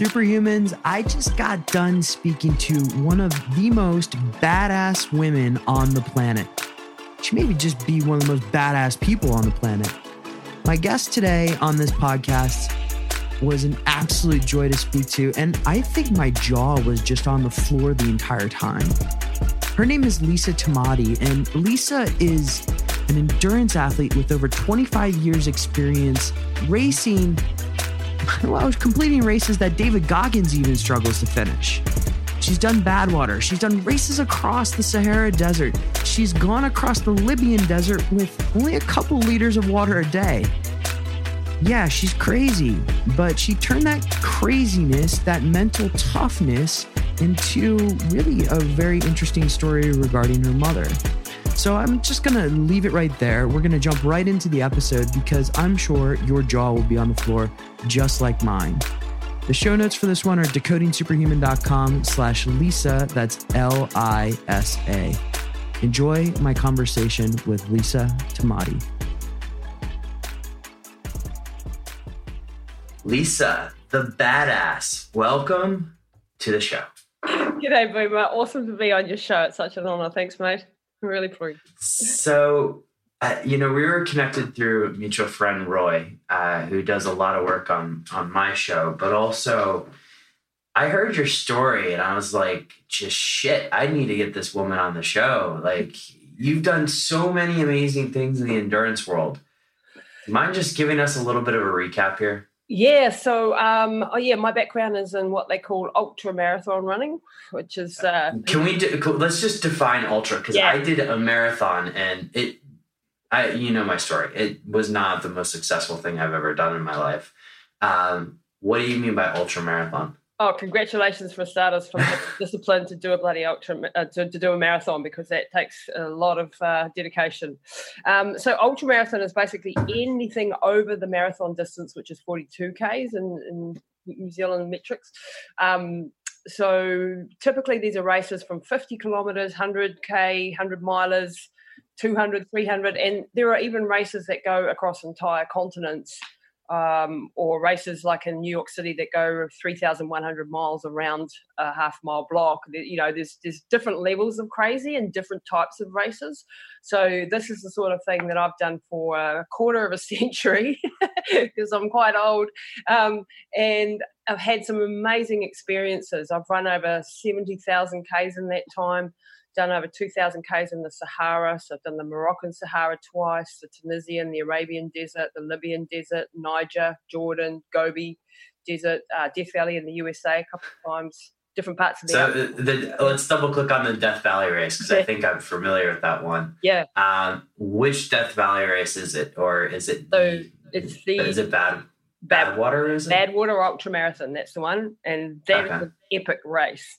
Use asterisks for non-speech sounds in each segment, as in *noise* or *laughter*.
Superhumans, I just got done speaking to one of the most badass women on the planet. She may just be one of the most badass people on the planet. My guest today on this podcast was an absolute joy to speak to, and I think my jaw was just on the floor the entire time. Her name is Lisa Tamati, and Lisa is an endurance athlete with over 25 years' experience racing *laughs* well, completing races that David Goggins even struggles to finish. She's done Badwater. She's done races across the Sahara Desert. She's gone across the Libyan desert with only a couple liters of water a day. Yeah, she's crazy, but she turned that craziness, that mental toughness, into really a very interesting story regarding her mother. So I'm just going to leave it right there. We're going to jump right into the episode because I'm sure your jaw will be on the floor just like mine. The show notes for this one are decodingsuperhuman.com slash Lisa. That's L I S A. Enjoy my conversation with Lisa Tamati. Lisa, the badass, welcome to the show. G'day, Boomer. Awesome to be on your show. It's such an honor. Thanks, mate. Really pleased. So, uh, you know, we were connected through mutual friend Roy, uh, who does a lot of work on on my show, but also I heard your story and I was like, just shit, I need to get this woman on the show. Like, you've done so many amazing things in the endurance world. Mind just giving us a little bit of a recap here? Yeah, so um, oh yeah, my background is in what they call ultra marathon running, which is. Uh, Can we do? Let's just define ultra because yeah. I did a marathon and it. I you know my story. It was not the most successful thing I've ever done in my life. Um, what do you mean by ultra marathon? Oh, congratulations for starters from *laughs* discipline to do a bloody ultra uh, to, to, do a marathon because that takes a lot of uh, dedication. Um, so ultra marathon is basically anything over the marathon distance, which is 42 k's in, in New Zealand metrics. Um, so typically these are races from 50 kilometers, 100k, 100 milers, 200, 300, and there are even races that go across entire continents um, or races like in New York City that go 3,100 miles around a half mile block. You know, there's there's different levels of crazy and different types of races. So this is the sort of thing that I've done for a quarter of a *laughs* century because I'm quite old, um, and I've had some amazing experiences. I've run over 70,000 k's in that time done over 2,000 Ks in the Sahara. So I've done the Moroccan Sahara twice, the Tunisian, the Arabian Desert, the Libyan Desert, Niger, Jordan, Gobi Desert, uh, Death Valley in the USA a couple of times. Different parts of the. So the, the, let's double click on the Death Valley race because I think I'm familiar with that one. Yeah. Um, which Death Valley race is it, or is it? So it's the. Is it bad? Bad, water is it? Badwater Ultra Marathon. That's the one, and that okay. is an epic race.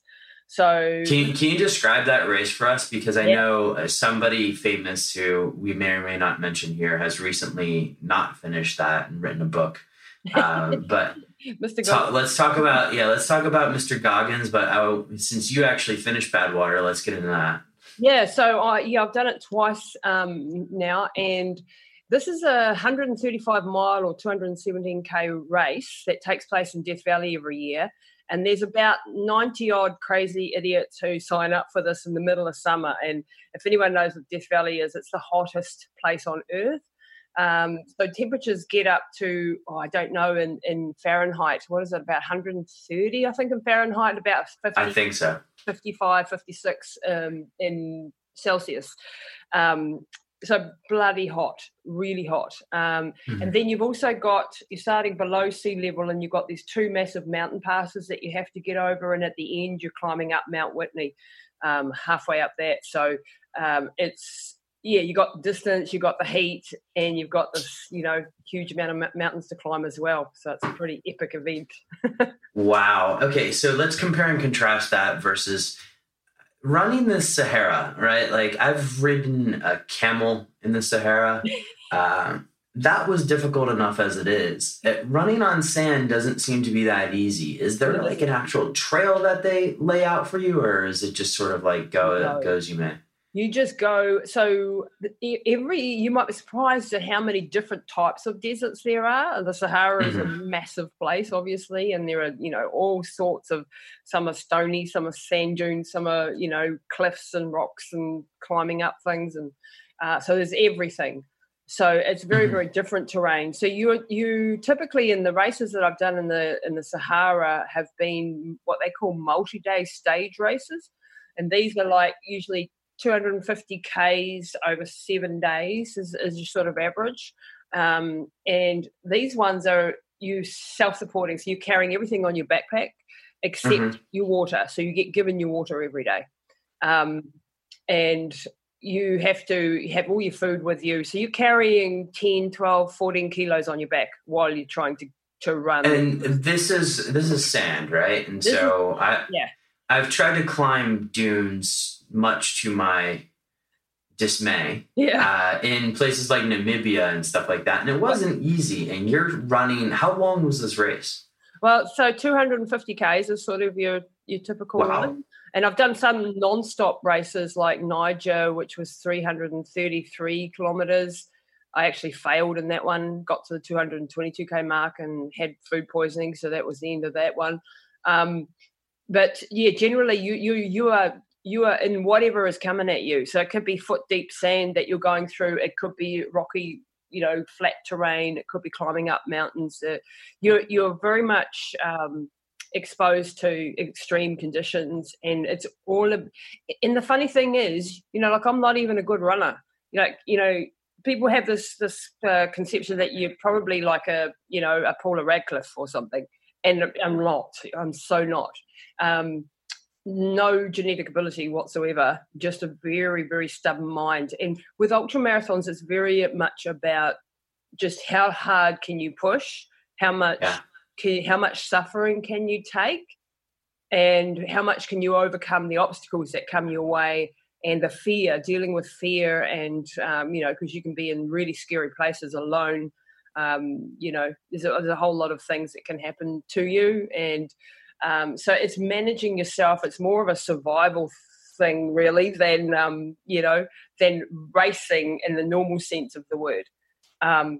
So can you, can you describe that race for us? Because I yeah. know somebody famous who we may or may not mention here has recently not finished that and written a book. Um, *laughs* but Mr. Talk, let's talk about yeah, let's talk about Mr. Goggins. But I, since you actually finished Badwater, let's get into that. Yeah, so I yeah I've done it twice um, now, and this is a 135 mile or 217k race that takes place in Death Valley every year. And there's about 90 odd crazy idiots who sign up for this in the middle of summer. And if anyone knows what Death Valley is, it's the hottest place on earth. Um, so temperatures get up to, oh, I don't know, in, in Fahrenheit, what is it, about 130, I think, in Fahrenheit, about 50, I think so. 55, 56 um, in Celsius. Um, so bloody hot, really hot. Um, mm-hmm. And then you've also got you're starting below sea level, and you've got these two massive mountain passes that you have to get over, and at the end you're climbing up Mount Whitney, um, halfway up that. So um, it's yeah, you got distance, you got the heat, and you've got this you know huge amount of mountains to climb as well. So it's a pretty epic event. *laughs* wow. Okay, so let's compare and contrast that versus running the Sahara, right? Like I've ridden a camel in the Sahara. *laughs* Um, that was difficult enough as it is. It, running on sand doesn't seem to be that easy. Is there like an actual trail that they lay out for you, or is it just sort of like go no. goes you may? You just go so every you might be surprised at how many different types of deserts there are the sahara mm-hmm. is a mm-hmm. massive place obviously and there are you know all sorts of some are stony some are sand dunes some are you know cliffs and rocks and climbing up things and uh, so there's everything so it's very mm-hmm. very different terrain so you you typically in the races that i've done in the in the sahara have been what they call multi-day stage races and these are like usually 250 Ks over seven days is, is your sort of average. Um, and these ones are you self-supporting, so you're carrying everything on your backpack except mm-hmm. your water. So you get given your water every day, um, and you have to have all your food with you. So you're carrying 10, 12, 14 kilos on your back while you're trying to to run. And this is this is sand, right? And this so is, I yeah. I've tried to climb dunes much to my dismay yeah. Uh, in places like Namibia and stuff like that. And it wasn't easy. And you're running, how long was this race? Well, so 250 Ks is sort of your, your typical wow. run. And I've done some non-stop races like Niger, which was 333 kilometers. I actually failed in that one, got to the 222k mark and had food poisoning, so that was the end of that one. Um, but yeah, generally you you you are you are in whatever is coming at you. So it could be foot deep sand that you're going through. It could be rocky, you know, flat terrain. It could be climbing up mountains. Uh, you're you're very much um, exposed to extreme conditions, and it's all. Of, and the funny thing is, you know, like I'm not even a good runner. Know, you know, people have this this uh, conception that you're probably like a you know a Paula Radcliffe or something, and I'm not. I'm so not. Um, no genetic ability whatsoever, just a very, very stubborn mind. And with ultra marathons, it's very much about just how hard can you push, how much yeah. can, how much suffering can you take, and how much can you overcome the obstacles that come your way and the fear, dealing with fear, and um, you know, because you can be in really scary places alone. Um, you know, there's a, there's a whole lot of things that can happen to you, and um, so it's managing yourself. It's more of a survival thing, really, than um, you know, than racing in the normal sense of the word. Um,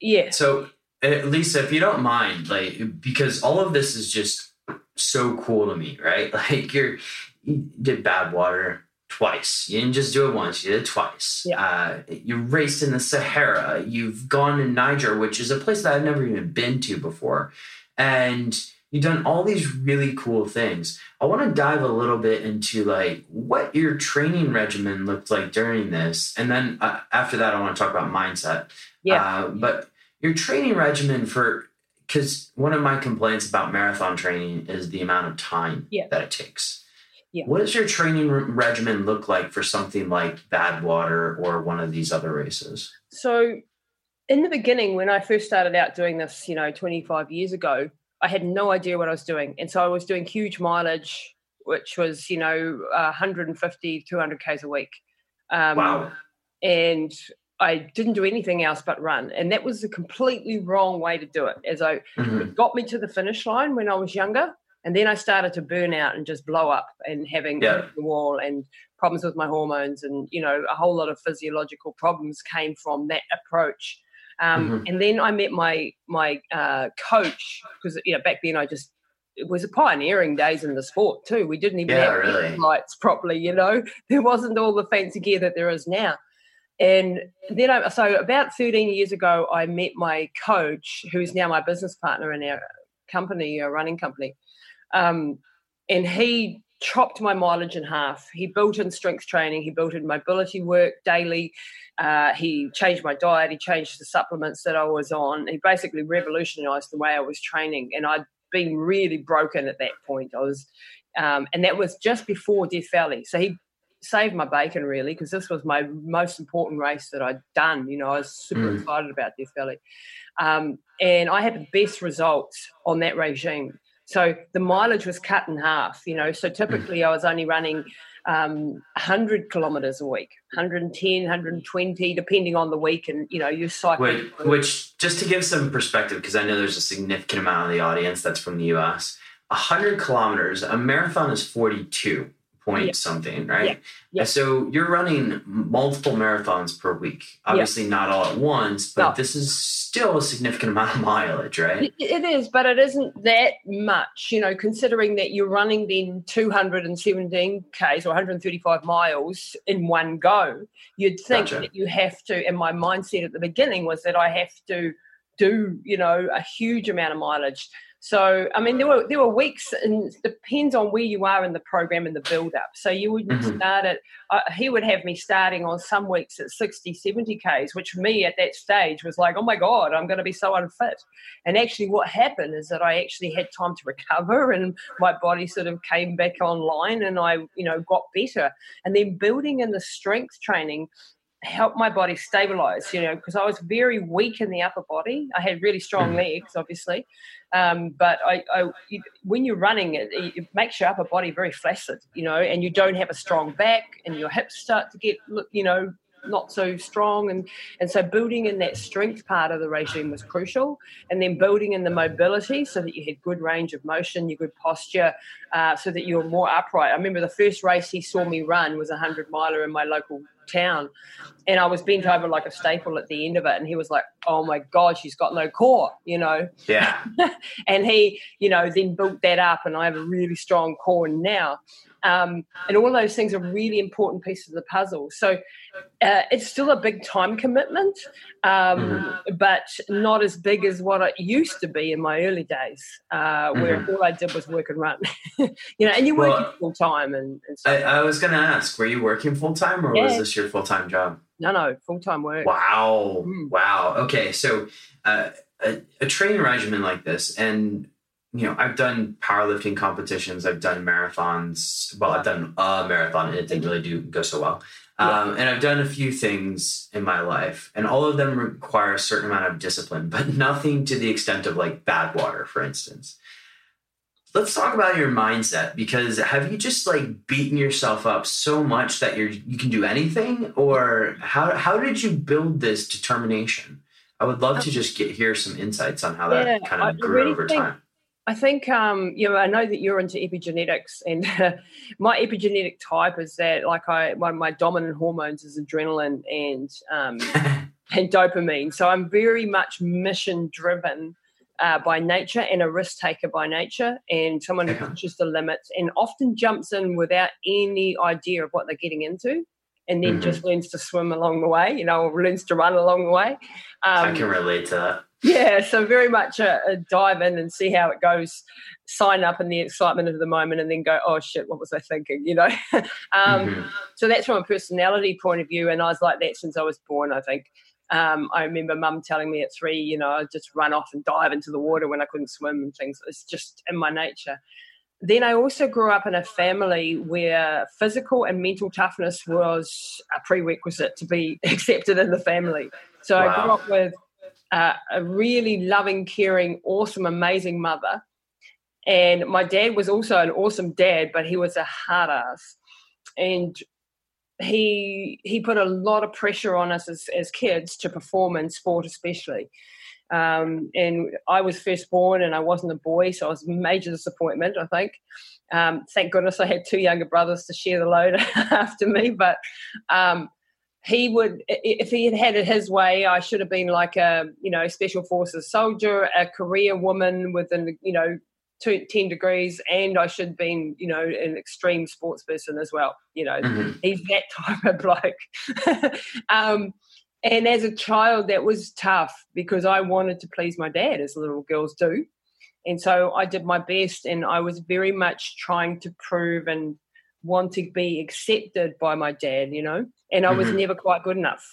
yeah. So, uh, Lisa, if you don't mind, like, because all of this is just so cool to me, right? *laughs* Like, you're you did Badwater twice. You didn't just do it once; you did it twice. Yeah. Uh, you raced in the Sahara. You've gone to Niger, which is a place that I've never even been to before, and you've done all these really cool things. I want to dive a little bit into like what your training regimen looked like during this, and then uh, after that, I want to talk about mindset. Yeah. Uh, but your training regimen for because one of my complaints about marathon training is the amount of time yeah. that it takes. Yeah. What does your training regimen look like for something like Badwater or one of these other races? So, in the beginning, when I first started out doing this, you know, 25 years ago, I had no idea what I was doing. And so I was doing huge mileage, which was, you know, uh, 150, 200 Ks a week. Um, wow. And I didn't do anything else but run. And that was a completely wrong way to do it. As I mm-hmm. got me to the finish line when I was younger. And then I started to burn out and just blow up and having yeah. the wall and problems with my hormones and, you know, a whole lot of physiological problems came from that approach um, mm-hmm. And then I met my my uh, coach because you know back then I just it was a pioneering days in the sport too. We didn't even yeah, have really. lights properly. You know, *laughs* there wasn't all the fancy gear that there is now. And then I, so about 13 years ago, I met my coach, who is now my business partner in our company, our running company. Um, and he chopped my mileage in half. He built in strength training, he built in mobility work daily. Uh, he changed my diet, he changed the supplements that I was on. He basically revolutionized the way I was training. And I'd been really broken at that point. I was, um, and that was just before Death Valley. So he saved my bacon really because this was my most important race that I'd done. You know, I was super mm. excited about Death Valley. Um, and I had the best results on that regime. So the mileage was cut in half, you know. So typically I was only running um, 100 kilometers a week, 110, 120, depending on the week. And, you know, you cycle. Which, which just to give some perspective, because I know there's a significant amount of the audience that's from the US, 100 kilometers, a marathon is 42 point Yeah. something, right? Yeah. Yeah. So you're running multiple marathons per week. Obviously, not all at once, but No. this is still a significant amount of mileage, right? It, it is, but it isn't that much, you know, considering that you're running then 217 Ks or 135 miles in one go. You'd think Gotcha. that you have to, and my mindset at the beginning was that I have to do, you know, a huge amount of mileage. So, I mean, there were there were weeks, and it depends on where you are in the program and the build up. So you would Mhm. start at, uh, he would have me starting on some weeks at 60, 70 Ks, which for me at that stage was like, oh my God, I'm going to be so unfit. And actually, what happened is that I actually had time to recover, and my body sort of came back online, and I, you know, got better. And then building in the strength training helped my body stabilize. You know, because I was very weak in the upper body. I had really strong Mhm. legs, obviously, um, but I, I when you're running, it, it makes your upper body very flaccid. You know, and you don't have a strong back, and your hips start to get, look, you know. Not so strong, and and so building in that strength part of the regime was crucial, and then building in the mobility so that you had good range of motion, your good posture, uh, so that you were more upright. I remember the first race he saw me run was a hundred miler in my local town, and I was bent over like a staple at the end of it, and he was like, "Oh my god, she's got no core," you know. Yeah. *laughs* and he, you know, then built that up, and I have a really strong core now. Um, and all those things are really important pieces of the puzzle. So uh, it's still a big time commitment, um, but not as big as what it used to be in my early days, uh, where all I did was work and run. *laughs* you know, and you're working full time and, and I. I was going to ask, were you working full time or was this your full time job? no, no, full time work. Wow. Mm. Wow. Okay. So uh, a, a training regimen like this, and you know, I've done powerlifting competitions, I've done marathons. Well, I've done a marathon, and it didn't really do go so well. Um, and I've done a few things in my life, and all of them require a certain amount of discipline, but nothing to the extent of like Badwater, for instance. Let's talk about your mindset because have you just like beaten yourself up so much that you're you can do anything, or how how did you build this determination? I would love to just get hear some insights on how that Yeah, kind I of grew really over think- time. I think um, you know I know that you're into epigenetics, and *laughs* my epigenetic type is that like I one of my dominant hormones is adrenaline and um, *laughs* and dopamine. So I'm very much mission driven uh, by nature and a risk taker by nature, and someone who pushes the limits and often jumps in without any idea of what they're getting into. And then Mhm. just learns to swim along the way, you know, or learns to run along the way. Um, I can relate to that. yeah, so very much a, a dive in and see how it goes. Sign up in the excitement of the moment, and then go, "Oh shit, what was I thinking?" You know. *laughs* um, Mhm. So that's from a personality point of view, and I was like that since I was born. I think. Um, I remember mum telling me at three, you know, I'd just run off and dive into the water when I couldn't swim and things. It's just in my nature. Then I also grew up in a family where physical and mental toughness was a prerequisite to be *laughs* accepted in the family. So I grew up with uh, a really loving, caring, awesome, amazing mother. And my dad was also an awesome dad, but he was a hard ass. And he he put a lot of pressure on us as, as kids to perform in sport especially. Um, and I was first born and I wasn't a boy, so it was a major disappointment, I think. Um, thank goodness I had two younger brothers to share the load *laughs* after me, but um, he would if he had had it his way i should have been like a you know special forces soldier a career woman within you know two, 10 degrees and i should have been you know an extreme sports person as well you know Mhm. he's that *laughs* type of bloke *laughs* um, and as a child that was tough because i wanted to please my dad as little girls do and so i did my best and i was very much trying to prove and want to be accepted by my dad you know and i was Mhm. never quite good enough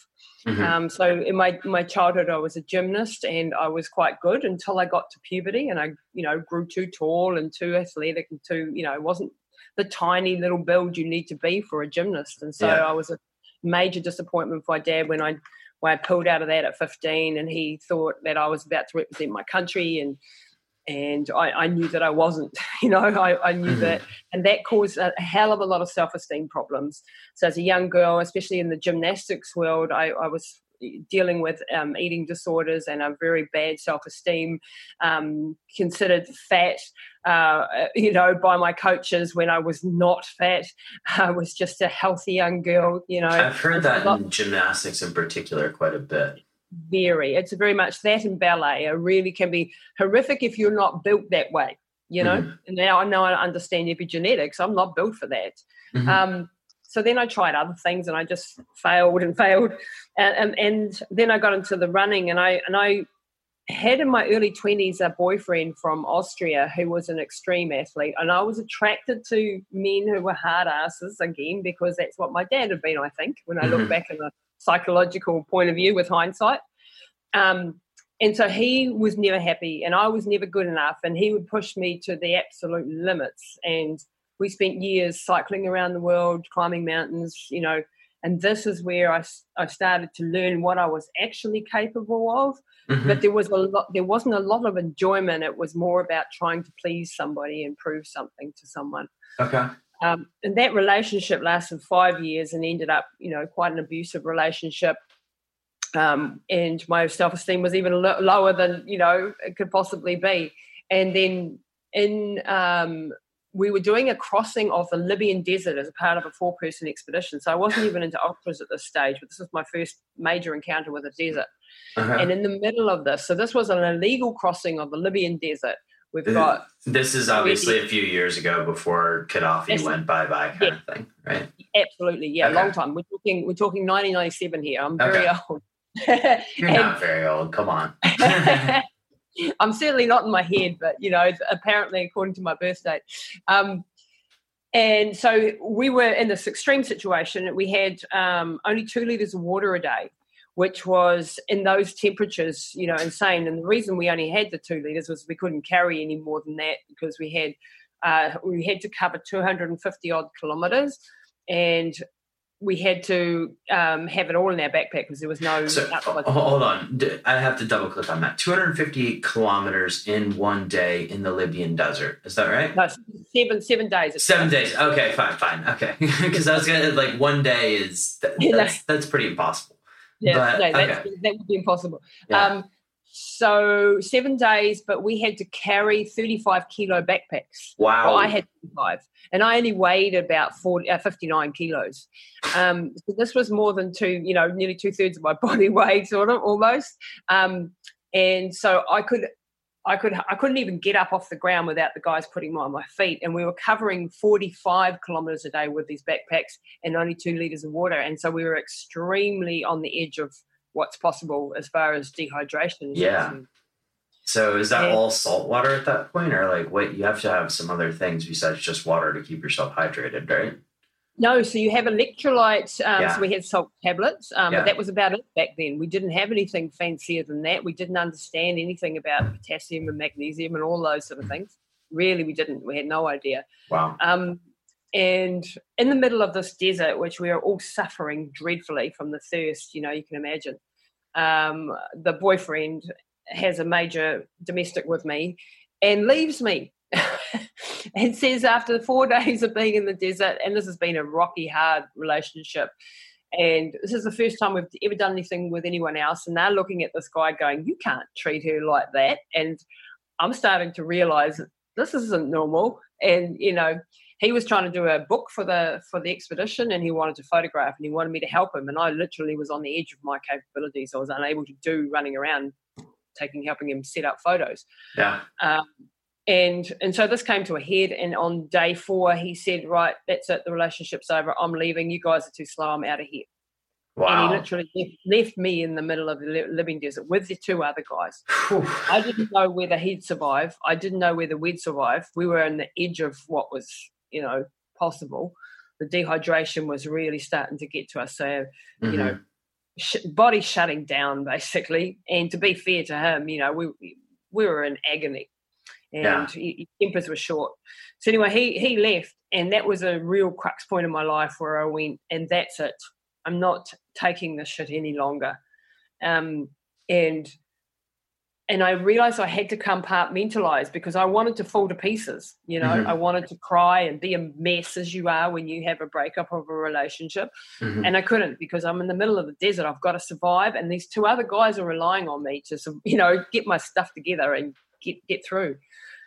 Mhm. um, so in my my childhood, I was a gymnast and I was quite good until I got to puberty and I, you know, grew too tall and too athletic and too, you know, wasn't the tiny little build you need to be for a gymnast. And so Yeah. I was a major disappointment for my dad when I I pulled out of that at 15 and he thought that I was about to represent my country and and I, I knew that I wasn't, *laughs* you know, I, I knew Mhm. that, and that caused a hell of a lot of self esteem problems. So as a young girl, especially in the gymnastics world, I, I was dealing with um, eating disorders and a very bad self-esteem, um, considered fat, uh, you know, by my coaches when I was not fat. *laughs* I was just a healthy young girl, you know. I've heard that in gymnastics in particular quite a bit. Very. It's very much that in ballet. It really can be horrific if you're not built that way, you know. Mm-hmm. And now I know I understand epigenetics. I'm not built for that. Mm-hmm. Um, so then I tried other things and I just failed and *laughs* failed. And, and, and then I got into the running and I and I had in my early 20s a boyfriend from Austria who was an extreme athlete. And I was attracted to men who were hard asses again because that's what my dad had been, I think, when I look mm-hmm. back in a psychological point of view with hindsight. Um, and so he was never happy and I was never good enough. And he would push me to the absolute limits. And we spent years cycling around the world, climbing mountains, you know. And this is where I, I started to learn what I was actually capable of Mm-hmm. But there was a lot. There wasn't a lot of enjoyment. It was more about trying to please somebody and prove something to someone. Okay. Um, and that relationship lasted five years and ended up, you know, quite an abusive relationship. Um, and my self-esteem was even lo- lower than you know it could possibly be. And then in um, we were doing a crossing of the Libyan desert as a part of a four-person expedition. So I wasn't even into ultras at this stage, but this was my first major encounter with a desert. Uh-huh. And in the middle of this, so this was an illegal crossing of the Libyan desert. We've got. This is obviously a few years ago before Gaddafi went bye bye kind yeah. of thing, right? Absolutely, yeah, okay. long time. We're talking we're talking 1997 here. I'm very okay. old. *laughs* You're and, not very old. Come on. *laughs* *laughs* I'm certainly not in my head, but you know, apparently according to my birth date. Um, and so we were in this extreme situation. We had um, only two liters of water a day which was in those temperatures, you know, insane. And the reason we only had the two liters was we couldn't carry any more than that because we had uh, we had to cover 250 odd kilometers, and we had to um, have it all in our backpack because there was no. So, hold on, I have to double click on that. 258 kilometers in one day in the Libyan desert. Is that right? No, seven seven days. Seven days. Okay, fine, fine. Okay, *laughs* because I was gonna like one day is *laughs* that's that's pretty impossible. Yeah, but, no, okay. that would be impossible. Yeah. Um, so seven days, but we had to carry 35 kilo backpacks. Wow. Well, I had five, and I only weighed about 40, uh, 59 kilos. Um, so this was more than two, you know, nearly two thirds of my *laughs* body weight, sort of almost. Um, and so I could I could I couldn't even get up off the ground without the guys putting me on my feet. And we were covering 45 kilometers a day with these backpacks and only two liters of water. And so we were extremely on the edge of what's possible as far as dehydration. Yeah. So is that yeah. all salt water at that point, or like what? you have to have some other things besides just water to keep yourself hydrated, right? No, so you have electrolytes. Um, yeah. So we had salt tablets, um, yeah. but that was about it back then. We didn't have anything fancier than that. We didn't understand anything about potassium and magnesium and all those sort of things. Really, we didn't. We had no idea. Wow. Um, and in the middle of this desert, which we are all suffering dreadfully from the thirst, you know, you can imagine, um, the boyfriend has a major domestic with me and leaves me *laughs* and says after four *laughs* days of being in the desert, and this has been a rocky, hard relationship, and this is the first time we've ever done anything with anyone else, and they're looking at this guy going, "You can't treat her like that," and I'm starting to realize this isn't normal, and you know. He was trying to do a book for the for the expedition, and he wanted to photograph, and he wanted me to help him. And I literally was on the edge of my capabilities. I was unable to do running around, taking helping him set up photos. Yeah. Um, and and so this came to a head and on day four he said right that's it the relationship's over i'm leaving you guys are too slow i'm out of here wow. and he literally left, left me in the middle of the Libyan desert with the two other guys i didn't know whether he'd survive i didn't know whether we'd survive we were on the edge of what was you know possible the dehydration was really starting to get to us so mm-hmm. you know mm-hmm. sh- body shutting down basically and to be fair to him you know we we were in agony and yeah. his tempers were short. So anyway, he he left, and that was a real crux point in my life where I went, and that's it. I'm not taking this shit any longer. Um, and and I realized I had to compartmentalize because I wanted to fall to pieces. You know, mm-hmm. I wanted to cry and be a mess as you are when you have a breakup of a relationship. Mm-hmm. And I couldn't because I'm in the middle of the desert. I've got to survive. And these two other guys are relying on me to, you know, get my stuff together and get, get through.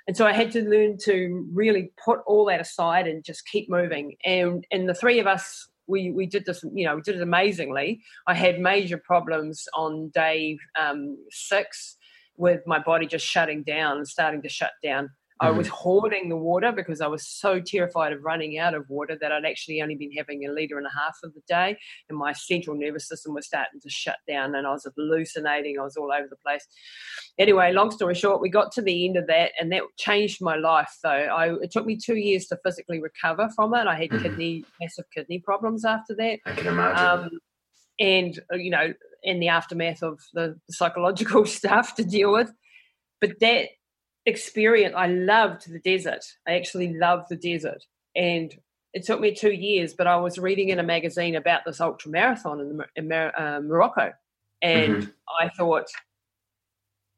And so I had to learn to really put all that aside and just keep moving. And and the three of us we we did this, you know, we did it amazingly. I had major problems on day um, six with my body just shutting down and starting to shut down. I was hoarding the water because I was so terrified of running out of water that I'd actually only been having a litre and a half of the day, and my central nervous system was starting to shut down, and I was hallucinating. I was all over the place. Anyway, long story short, we got to the end of that, and that changed my life. Though I, it took me two years to physically recover from it. I had mm-hmm. kidney massive kidney problems after that. I can imagine. Um, and uh, you know in the aftermath of the psychological *laughs* stuff to deal with. But that experience, I loved the desert. I actually loved the desert. And it took me two years, but I was reading in a magazine about this ultra marathon in, in uh, Morocco. And mm-hmm. I thought,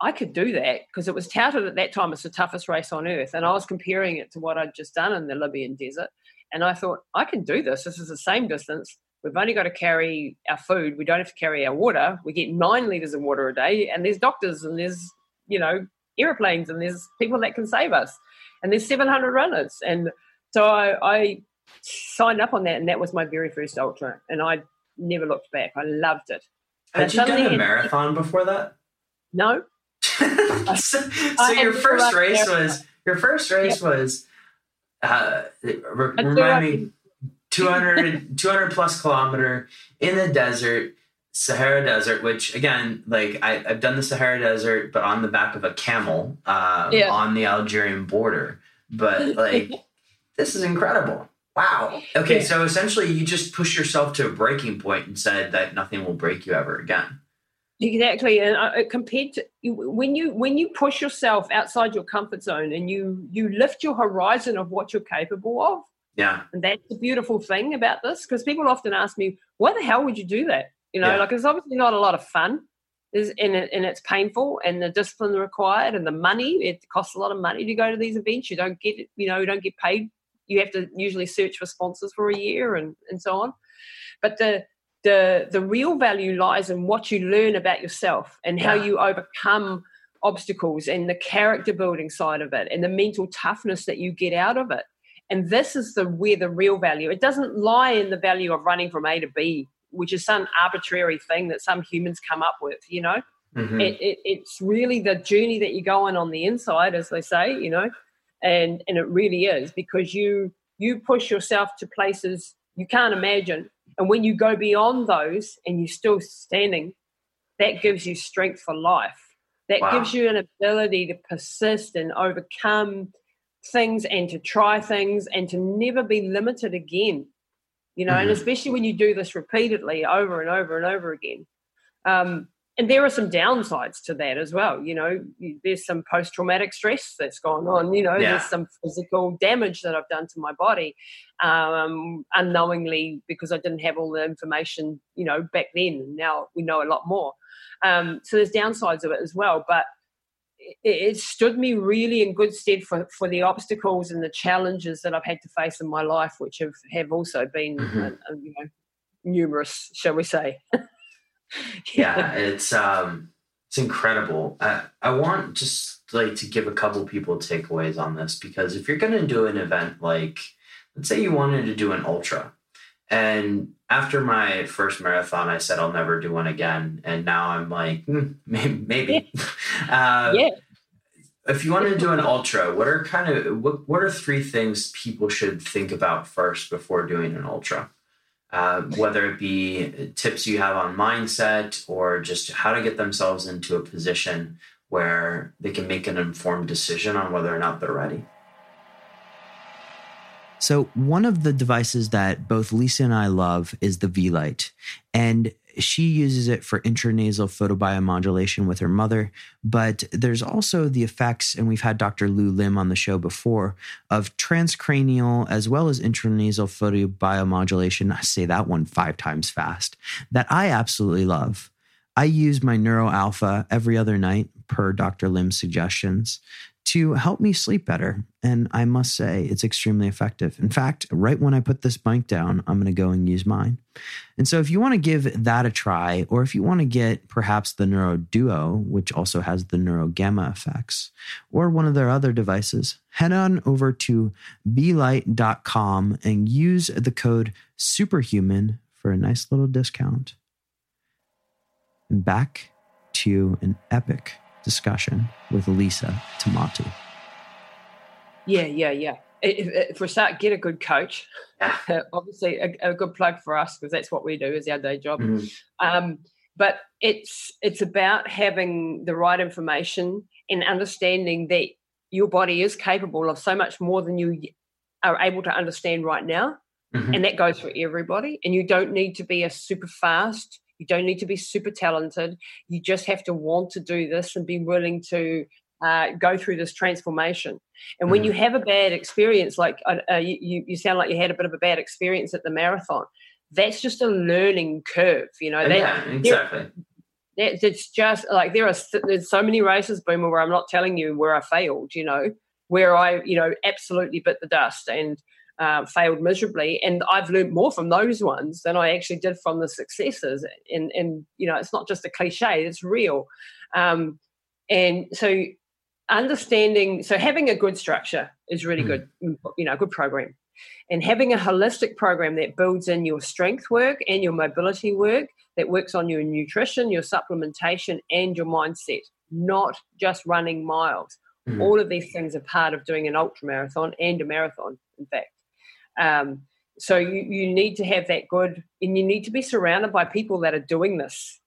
I could do that because it was touted at that time as the toughest race on earth. And I was comparing it to what I'd just done in the Libyan desert. And I thought, I can do this. This is the same distance. We've only got to carry our food. We don't have to carry our water. We get nine liters of water a day, and there's doctors and there's you know airplanes and there's people that can save us, and there's 700 runners. And so I, I signed up on that, and that was my very first ultra, and I never looked back. I loved it. Had you done a marathon before that? No. *laughs* so, so your first race was your first race yeah. was uh, remind me 200, 200 plus kilometer in the desert, Sahara Desert, which again, like I, have done the Sahara Desert, but on the back of a camel uh, yeah. on the Algerian border. But like, *laughs* this is incredible. Wow. Okay, yeah. so essentially, you just push yourself to a breaking point and said that nothing will break you ever again. Exactly, and uh, compared to when you when you push yourself outside your comfort zone and you you lift your horizon of what you're capable of, yeah. And that's the beautiful thing about this because people often ask me, why the hell would you do that? You know, yeah. like it's obviously not a lot of fun. Is and, it, and it's painful and the discipline required and the money it costs a lot of money to go to these events you don't get you know you don't get paid you have to usually search for sponsors for a year and and so on but the the the real value lies in what you learn about yourself and how you overcome obstacles and the character building side of it and the mental toughness that you get out of it and this is the where the real value. It doesn't lie in the value of running from A to B, which is some arbitrary thing that some humans come up with. You know, mm-hmm. it, it, it's really the journey that you go on on the inside, as they say. You know, and and it really is because you you push yourself to places you can't imagine, and when you go beyond those and you're still standing, that gives you strength for life. That wow. gives you an ability to persist and overcome things and to try things and to never be limited again you know mm-hmm. and especially when you do this repeatedly over and over and over again um, and there are some downsides to that as well you know there's some post-traumatic stress that's gone on you know yeah. there's some physical damage that i've done to my body um, unknowingly because i didn't have all the information you know back then now we know a lot more um, so there's downsides of it as well but it, stood me really in good stead for, for the obstacles and the challenges that I've had to face in my life, which have, have also been mm-hmm. uh, uh you know, numerous, shall we say. *laughs* yeah, it's um, it's incredible. I, I want just like to give a couple people takeaways on this because if you're going to do an event like, let's say you wanted to do an ultra, and after my first marathon, I said I'll never do one again. And now I'm like, mm, maybe. maybe. *laughs* Uh, yeah. If you want to do an ultra, what are kind of what, what are three things people should think about first before doing an ultra? Uh, whether it be tips you have on mindset or just how to get themselves into a position where they can make an informed decision on whether or not they're ready. So, one of the devices that both Lisa and I love is the Vielight. And she uses it for intranasal photobiomodulation with her mother. But there's also the effects, and we've had Dr. Lew Lim on the show before, of transcranial as well as intranasal photobiomodulation. I say that one five times fast, that I absolutely love. I use my Neuro Alpha every other night per Dr. Lim's suggestions to help me sleep better. And I must say, it's extremely effective. In fact, right when I put this bike down, I'm going to go and use mine. And so, if you want to give that a try, or if you want to get perhaps the Neuro Duo, which also has the Neuro Gamma effects, or one of their other devices, head on over to vielight.com and use the code superhuman for a nice little discount. And back to an epic discussion with Lisa Tamati. Yeah, yeah, yeah. If, if we start, get a good coach. *laughs* Obviously, a, a, good plug for us because that's what we do is our day job. Mm-hmm. Um, but it's it's about having the right information and understanding that your body is capable of so much more than you are able to understand right now. Mm-hmm. And that goes for everybody. And you don't need to be a super fast you don't need to be super talented. You just have to want to do this and be willing to uh, go through this transformation. And when mm. you have a bad experience, like uh, uh, you, you sound like you had a bit of a bad experience at the marathon, that's just a learning curve, you know. That, yeah, exactly. it's just like there are there's so many races, Boomer, where I'm not telling you where I failed, you know, where I, you know, absolutely bit the dust and uh, failed miserably. And I've learned more from those ones than I actually did from the successes. And, and you know, it's not just a cliche, it's real. Um, and so understanding, so having a good structure is really mm. good, you know, a good program. And having a holistic program that builds in your strength work and your mobility work, that works on your nutrition, your supplementation, and your mindset, not just running miles. Mm. All of these things are part of doing an ultra marathon and a marathon, in fact. Um, so you, you need to have that good, and you need to be surrounded by people that are doing this.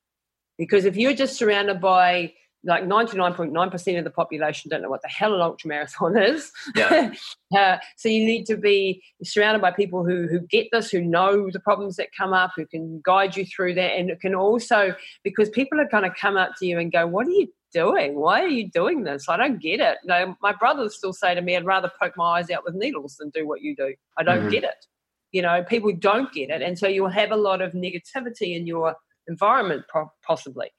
Because if you're just surrounded by like 99.9% of the population don't know what the hell an ultramarathon *laughs* is. Yeah. *laughs* uh, so you need to be surrounded by people who, who get this, who know the problems that come up, who can guide you through that. And it can also, because people are going to come up to you and go, what are you doing? Why are you doing this? I don't get it. No, my brothers still say to me, I'd rather poke my eyes out with needles than do what you do. I don't mm-hmm. get it. You know, people don't get it. And so you'll have a lot of negativity in your environment, possibly,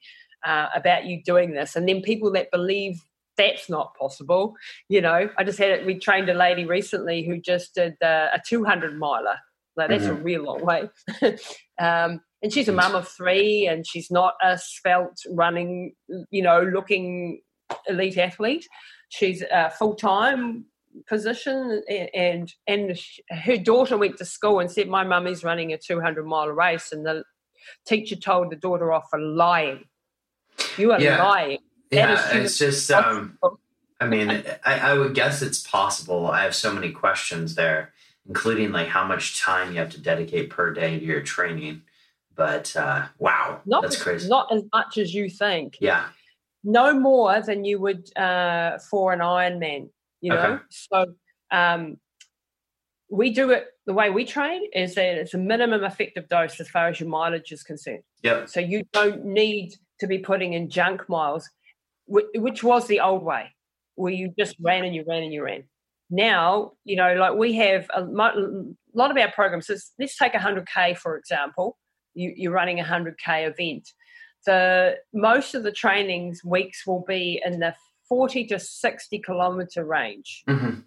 uh, about you doing this. And then people that believe that's not possible, you know, I just had it, we trained a lady recently who just did uh, a 200 miler. Like, that's mm-hmm. a real long way. *laughs* um, and she's a mum of three and she's not a svelte running you know looking elite athlete she's a full-time position and and her daughter went to school and said my mum is running a 200 mile race and the teacher told the daughter off for lying you are yeah. lying yeah it's just um i mean I, I would guess it's possible i have so many questions there including like how much time you have to dedicate per day to your training but uh, wow, not that's crazy. Not as much as you think. Yeah. No more than you would uh, for an Ironman. You know, okay. so um, we do it the way we train is that it's a minimum effective dose as far as your mileage is concerned. Yep. So you don't need to be putting in junk miles, which was the old way, where you just ran and you ran and you ran. Now, you know, like we have a lot of our programs. Let's take 100K, for example you, you're running a 100k event. The most of the trainings weeks will be in the 40 to 60 kilometer range. Mm-hmm.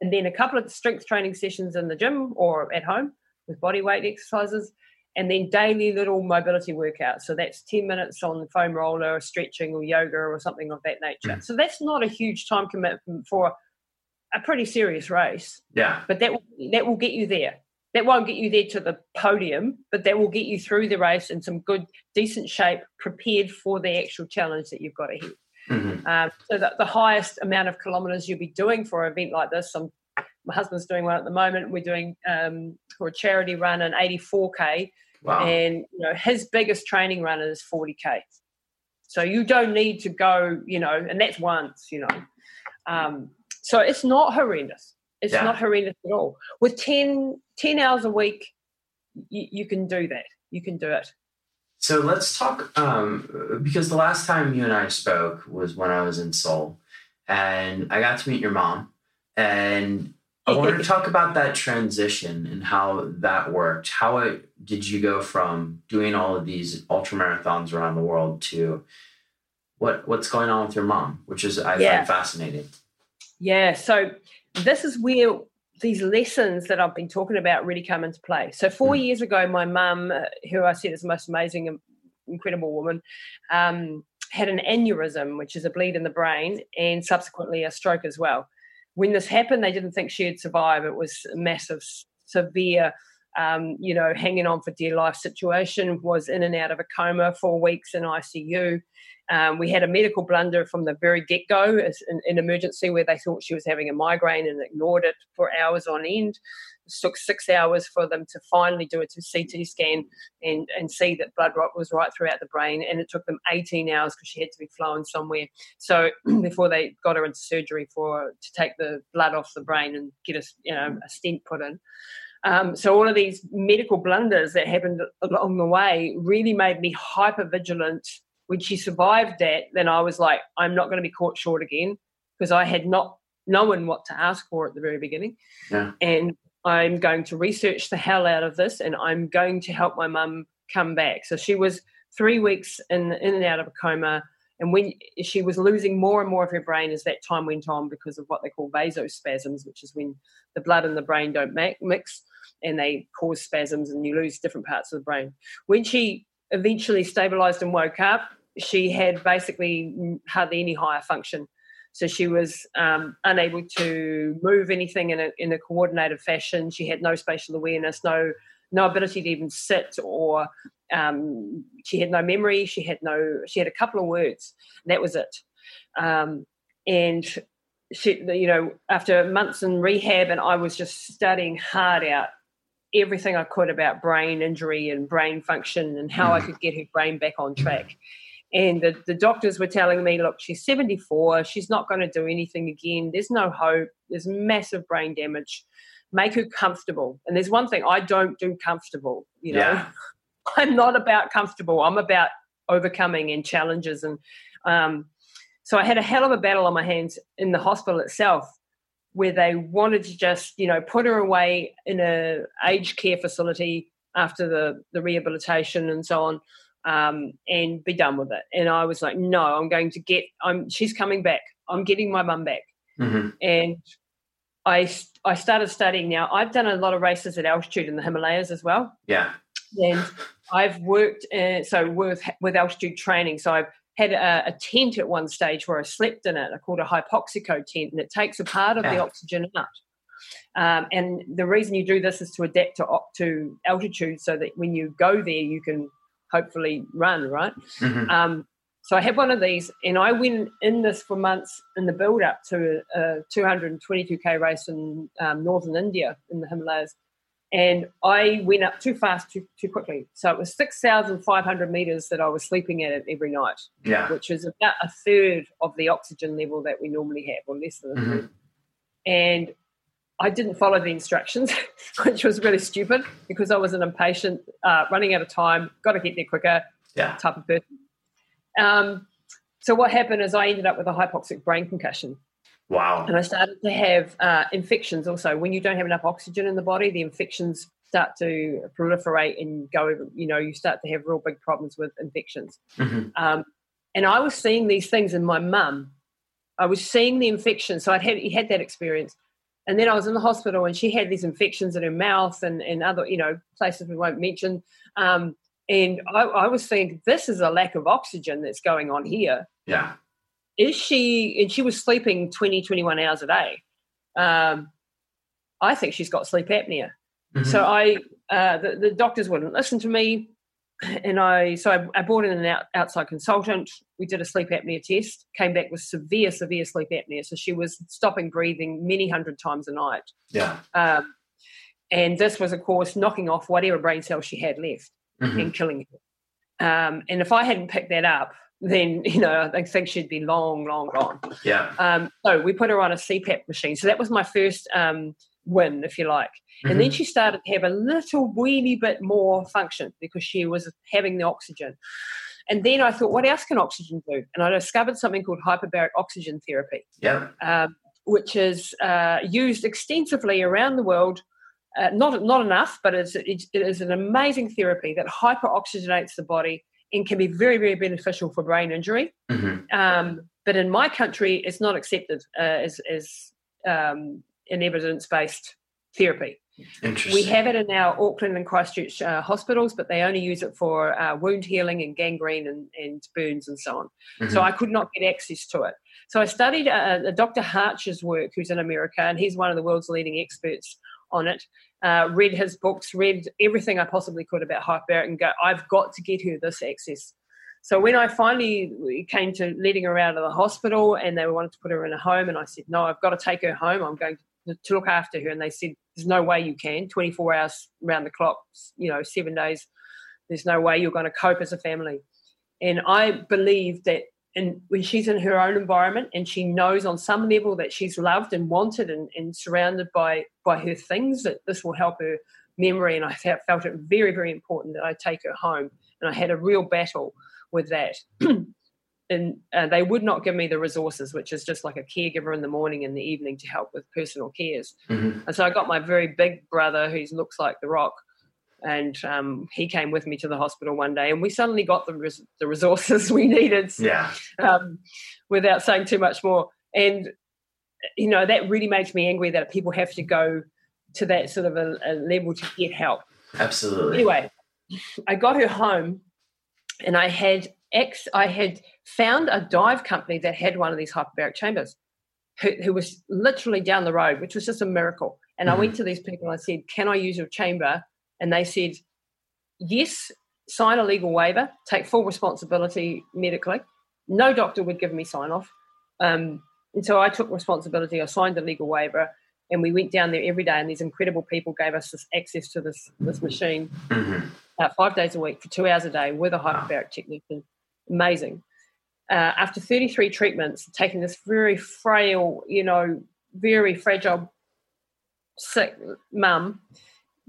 And then a couple of strength training sessions in the gym or at home with body weight exercises, and then daily little mobility workouts. So that's 10 minutes on the foam roller, or stretching, or yoga, or something of that nature. Mm-hmm. So that's not a huge time commitment for a pretty serious race. Yeah. But that that will get you there that won't get you there to the podium, but that will get you through the race in some good, decent shape, prepared for the actual challenge that you've got ahead. Mm-hmm. Um, so the, the highest amount of kilometres you'll be doing for an event like this, my husband's doing one at the moment. We're doing um, for a charity run an 84k, wow. and you know his biggest training run is 40k. So you don't need to go, you know, and that's once, you know. Um, so it's not horrendous. It's yeah. not horrendous at all. With 10, 10 hours a week, you, you can do that. You can do it. So let's talk um, because the last time you and I spoke was when I was in Seoul, and I got to meet your mom, and I wanted to talk about that transition and how that worked, how it did you go from doing all of these ultra marathons around the world to what what's going on with your mom, which is I Yeah. find fascinating. Yeah, so this is where these lessons that I've been talking about really come into play. So four Mm. years ago, my mum, uh, who I said is the most amazing, and incredible woman, um, had an aneurysm, which is a bleed in the brain, and subsequently a stroke as well. When this happened, they didn't think she'd survive. It was a massive, severe, um, you know, hanging on for dear life situation. Was in and out of a coma, four weeks in ICU. Um, we had a medical blunder from the very get go in, in emergency where they thought she was having a migraine and ignored it for hours on end. Took six hours for them to finally do a CT scan and, and see that blood rot was right throughout the brain. And it took them 18 hours because she had to be flown somewhere. So *clears throat* before they got her into surgery for to take the blood off the brain and get a, you know, a stent put in. Um, so all of these medical blunders that happened along the way really made me hyper vigilant when she survived that, then I was like, I'm not going to be caught short again because I had not known what to ask for at the very beginning. Yeah. And I'm going to research the hell out of this and I'm going to help my mum come back. So she was three weeks in, in and out of a coma. And when she was losing more and more of her brain as that time went on because of what they call vasospasms, which is when the blood and the brain don't mix and they cause spasms and you lose different parts of the brain. When she eventually stabilized and woke up, she had basically hardly any higher function. So she was um, unable to move anything in a, in a coordinated fashion. She had no spatial awareness, no no ability to even sit, or um, she had no memory. She had no. She had a couple of words. And that was it. Um, and she, you know, after months in rehab, and I was just studying hard out everything I could about brain injury and brain function and how I could get her brain back on track. And the, the doctors were telling me, look, she's 74, she's not going to do anything again. There's no hope. There's massive brain damage. Make her comfortable. And there's one thing I don't do comfortable, you know. Yeah. *laughs* I'm not about comfortable. I'm about overcoming and challenges. And um, so I had a hell of a battle on my hands in the hospital itself where they wanted to just you know put her away in a aged care facility after the the rehabilitation and so on um, and be done with it and i was like no i'm going to get i'm she's coming back i'm getting my mum back hmm and i i started studying now i've done a lot of races at altitude in the himalayas as well Yeah. and I've worked uh, so with with altitude training. So I've had a, a tent at one stage where I slept in it. I called a hypoxico tent, and it takes a part of the oxygen out. Um, and the reason you do this is to adapt to to altitude, so that when you go there, you can hopefully run right. hmm Um, so I had one of these, and I went in this for months in the build up to a 222k race in um, northern India in the Himalayas, and I went up too fast, too, too quickly. So it was 6,500 meters that I was sleeping at it every night, Yeah. which is about a third of the oxygen level that we normally have, or less than a Mhm. third. And I didn't follow the instructions, *laughs* which was really stupid because I was an impatient, uh, running out of time, got to get there quicker Yeah. type of person. Um, so what happened is I ended up with a hypoxic brain concussion, Wow. and I started to have uh, infections. Also, when you don't have enough oxygen in the body, the infections start to proliferate and go. You know, you start to have real big problems with infections. hmm Um, and I was seeing these things in my mum. I was seeing the infection, so I'd had had that experience. And then I was in the hospital, and she had these infections in her mouth and, and other, you know, places we won't mention. Um, and I, I was thinking, this is a lack of oxygen that's going on here. Yeah. Is she? And she was sleeping 20, 21 hours a day. Um, I think she's got sleep apnea. Mhm. So I, uh, the, the doctors wouldn't listen to me, and I, so I, I brought in an out, outside consultant. We did a sleep apnea test. Came back with severe, severe sleep apnea. So she was stopping breathing many hundred times a night. yeah. Um, and this was, of course, knocking off whatever brain cells she had left Mhm. and killing her. Um, and if I hadn't picked that up, then *laughs* you know I think she'd be long, long gone. Yeah. Um, so we put her on a CPAP machine. So that was my first um, win, if you like. And then Mhm. she started to have a little weeny bit more function because she was having the oxygen. And then I thought, what else can oxygen do? And I discovered something called hyperbaric oxygen therapy, yeah. um, which is uh, used extensively around the world uh, not not enough, but it's, it is an amazing therapy that hyperoxygenates the body and can be very very beneficial for brain injury. Mm-hmm. Um, but in my country, it's not accepted uh, as as um, an evidence based therapy. We have it in our Auckland and Christchurch uh, hospitals, but they only use it for uh, wound healing and gangrene and, and burns and so on. Mm-hmm. So I could not get access to it. So I studied uh, Dr. Harch's work, who's in America, and he's one of the world's leading experts on it. Uh, read his books, read everything I possibly could about hyperbaric, and go, I've got to get her this access. So when I finally came to letting her out of the hospital and they wanted to put her in a home, and I said, no, I've got to take her home. I'm going to, to look after her. And they said, there's no way you can. 24 hours around the clock, you know, seven days. There's no way you're going to cope as a family. And I believe that and when she's in her own environment and she knows on some level that she's loved and wanted and, and surrounded by by her things that this will help her memory and i felt it very very important that i take her home and i had a real battle with that *clears throat* and uh, they would not give me the resources which is just like a caregiver in the morning and the evening to help with personal cares mm-hmm. and so i got my very big brother who looks like the rock and um, he came with me to the hospital one day, and we suddenly got the res- the resources *laughs* we needed. Yeah. Um, without saying too much more, and you know that really makes me angry that people have to go to that sort of a, a level to get help. Absolutely. Anyway, I got her home, and I had ex. I had found a dive company that had one of these hyperbaric chambers. Who, who was literally down the road, which was just a miracle. And mm-hmm. I went to these people and I said, Can I use your chamber and they said, yes, sign a legal waiver, take full responsibility medically. No doctor would give me sign off. Um, and so I took responsibility. I signed the legal waiver, and we went down there every day. And these incredible people gave us this access to this this machine mm-hmm. uh, five days a week for two hours a day with a hyperbaric technician. Amazing. Uh, after 33 treatments, taking this very frail, you know, very fragile, sick mum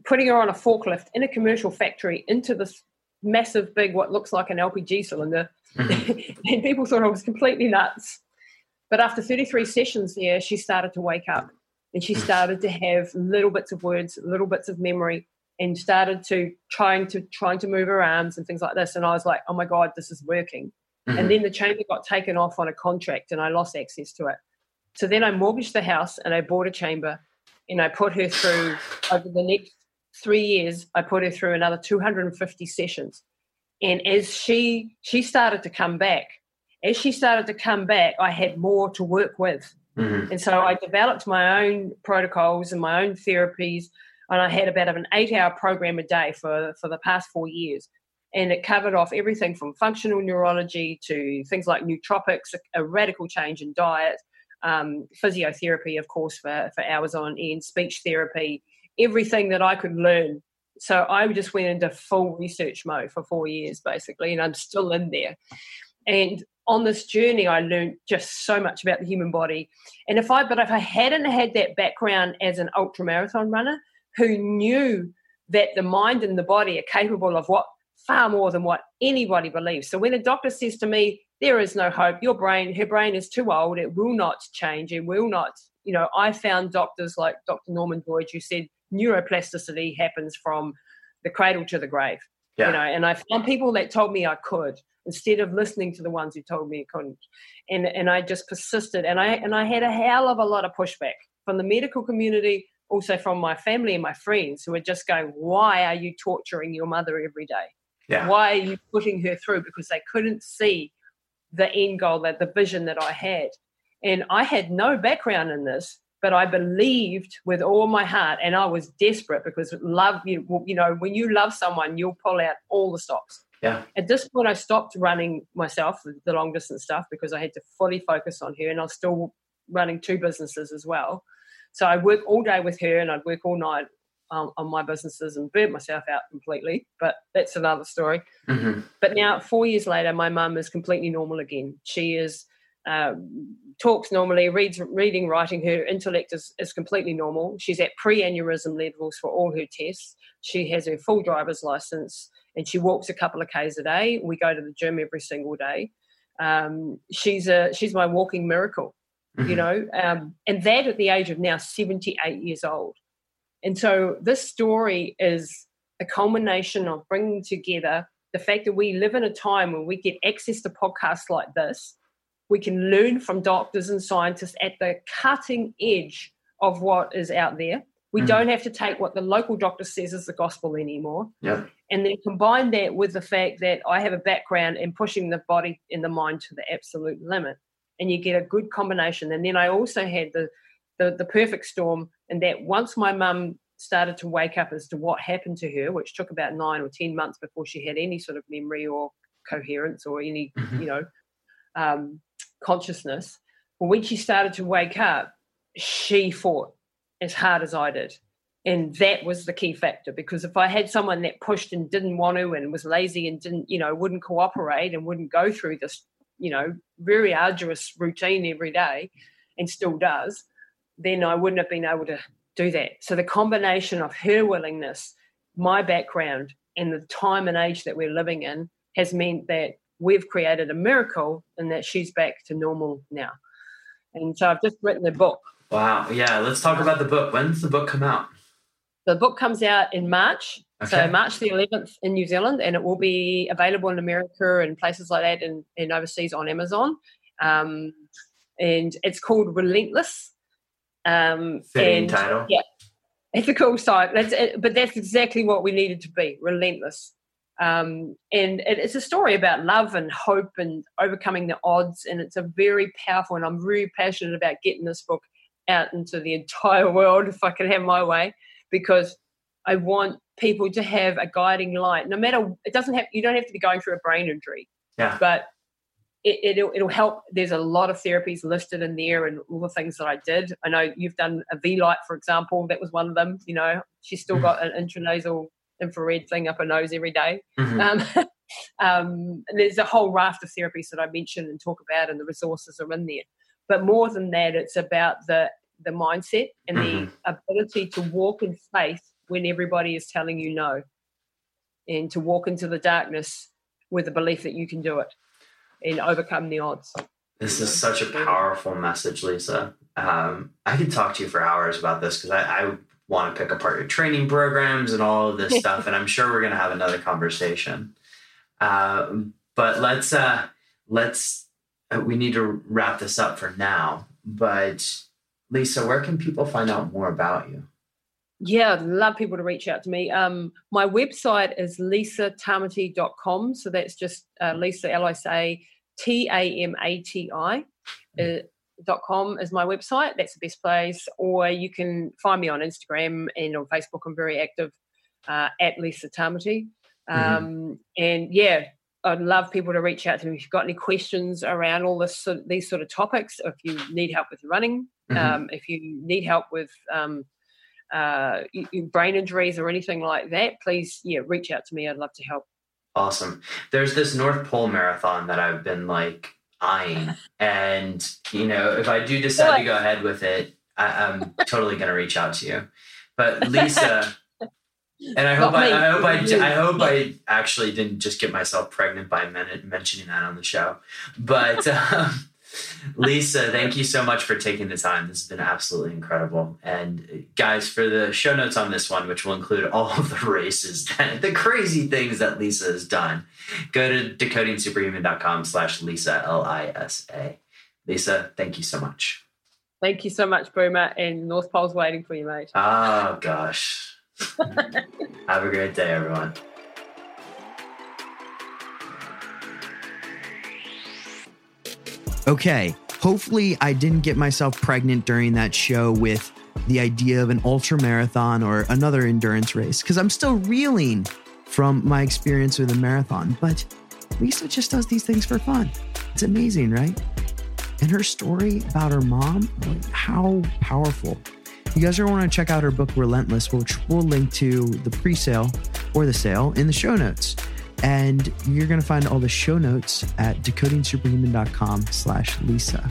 putting her on a forklift in a commercial factory into this massive, big, what looks like an LPG cylinder. Mm-hmm. *laughs* and people thought I was completely nuts. But after 33 sessions there, she started to wake up and she mm. started to have little bits of words, little bits of memory, and started to trying to trying to move her arms and things like this. And I was like, oh my God, this is working. Mm-hmm. And then the chamber got taken off on a contract and I lost access to it. So then I mortgaged the house and I bought a chamber and I put her through over the next three years, I put her through another 250 sessions. And as she she started to come back, as she started to come back, I had more to work with. Mm-hmm. And so I developed my own protocols and my own therapies. And I had about an eight hour program a day for, for the past four years. And it covered off everything from functional neurology to things like nootropics, a, a radical change in diet, um, physiotherapy, of course, for, for hours on end, speech therapy, everything that I could learn. So I just went into full research mode for four years, basically, and I'm still in there. And on this journey, I learned just so much about the human body. And if I, but if I hadn't had that background as an ultra marathon runner who knew that the mind and the body are capable of what far more than what anybody believes. So when a doctor says to me, there is no hope, your brain, her brain is too old, it will not change, it will not, you know, I found doctors like Dr. Norman Doidge who said, neuroplasticity happens from the cradle to the grave. Yeah. You know, and I found people that told me I could instead of listening to the ones who told me I couldn't. And and I just persisted and I and I had a hell of a lot of pushback from the medical community, also from my family and my friends who were just going, Why are you torturing your mother every day? Yeah. Why are you putting her through? Because they couldn't see the end goal, that the vision that I had. And I had no background in this but I believed with all my heart, and I was desperate because love you. You know, when you love someone, you'll pull out all the stops. Yeah. At this point, I stopped running myself, the long distance stuff, because I had to fully focus on her, and I was still running two businesses as well. So I work all day with her, and I'd work all night um, on my businesses and burnt myself out completely. But that's another story. Mm-hmm. But now, four years later, my mum is completely normal again. She is uh, talks normally, reads, reading, writing. Her intellect is, is completely normal. She's at pre-aneurysm levels for all her tests. She has her full driver's license, and she walks a couple of k's a day. We go to the gym every single day. Um, she's a she's my walking miracle, mm-hmm. you know. Um, and that at the age of now seventy eight years old. And so this story is a culmination of bringing together the fact that we live in a time when we get access to podcasts like this. We can learn from doctors and scientists at the cutting edge of what is out there. We mm-hmm. don't have to take what the local doctor says as the gospel anymore. Yeah. And then combine that with the fact that I have a background in pushing the body and the mind to the absolute limit. And you get a good combination. And then I also had the the, the perfect storm, and that once my mum started to wake up as to what happened to her, which took about nine or ten months before she had any sort of memory or coherence or any, mm-hmm. you know, um, consciousness. But when she started to wake up, she fought as hard as I did. And that was the key factor because if I had someone that pushed and didn't want to and was lazy and didn't, you know, wouldn't cooperate and wouldn't go through this, you know, very arduous routine every day and still does, then I wouldn't have been able to do that. So the combination of her willingness, my background, and the time and age that we're living in has meant that we've created a miracle and that she's back to normal now. And so I've just written a book. Wow. Yeah. Let's talk about the book. When does the book come out? The book comes out in March. Okay. So March the 11th in New Zealand, and it will be available in America and places like that and, and overseas on Amazon. Um, and it's called Relentless um, and, title. Yeah, it's a cool site. That's, but that's exactly what we needed to be relentless. Um, and it, it's a story about love and hope and overcoming the odds. And it's a very powerful, and I'm really passionate about getting this book out into the entire world if I can have my way, because I want people to have a guiding light. No matter, it doesn't have, you don't have to be going through a brain injury. Yeah. But it, will it'll help. There's a lot of therapies listed in there and all the things that I did. I know you've done a Vielight, for example. That was one of them. You know, she's still mm-hmm. got an intranasal infrared thing up her nose every day. Mm-hmm. Um, *laughs* um, there's a whole raft of therapies that I mention and talk about, and the resources are in there. But more than that, it's about the the mindset and mm-hmm. the ability to walk in faith when everybody is telling you no, and to walk into the darkness with the belief that you can do it and overcome the odds. This is such a powerful message, Lisa. Um, I could talk to you for hours about this because I, I want to pick apart your training programs and all of this *laughs* stuff, and I'm sure we're going to have another conversation. Uh, but let's uh, let's uh, we need to wrap this up for now. But Lisa, where can people find out more about you? Yeah, I'd love people to reach out to me. Um, my website is lisatamati.com. So that's just uh, Lisa, L I S A T A M A T I. Uh, dot com is my website. That's the best place. Or you can find me on Instagram and on Facebook. I'm very active uh, at Lisa Tamati. Mm-hmm. Um, mm-hmm. And yeah, I'd love people to reach out to me if you've got any questions around all this these sort of topics. Or If you need help with running, mm-hmm. um, if you need help with um, uh, brain injuries or anything like that, please, yeah, reach out to me. I'd love to help. Awesome. There's this North Pole marathon that I've been like eyeing, *laughs* and you know, if I do decide to go ahead with it, I, am totally going to reach out to you. But Lisa. *laughs* And I hope I, I, hope I, I hope I actually didn't just get myself pregnant by mentioning that on the show, but *laughs* um, Lisa, thank you so much for taking the time. This has been absolutely incredible. And guys, for the show notes on this one, which will include all of the races, *laughs* the crazy things that Lisa has done, go to decodingsuperhuman.com slash Lisa, L-I-S-A. Lisa, thank you so much. Thank you so much, Boomer. And North Pole's waiting for you, mate. Oh, gosh. *laughs* Have a great day, everyone. Okay, hopefully I didn't get myself pregnant during that show with the idea of an ultra marathon or another endurance race because I'm still reeling from my experience with a marathon. But Lisa just does these things for fun. It's amazing, right? And her story about her mom, how powerful. You guys are want to check out her book Relentless, which we'll link to the pre-sale or the sale in the show notes. And you're going to find all the show notes at decodingsuperhuman.com slash Lisa.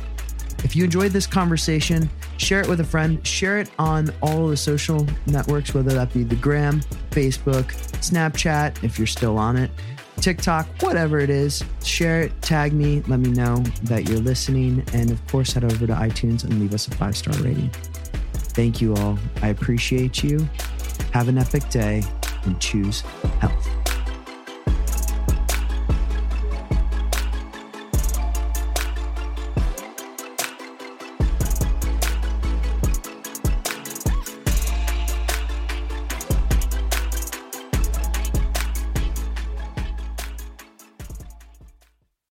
If you enjoyed this conversation, share it with a friend, share it on all the social networks, whether that be the Gram, Facebook, Snapchat, if you're still on it, TikTok, whatever it is. Share it, tag me, let me know that you're listening. And of course, head over to iTunes and leave us a five star rating. Thank you all. I appreciate you. Have an epic day and choose health.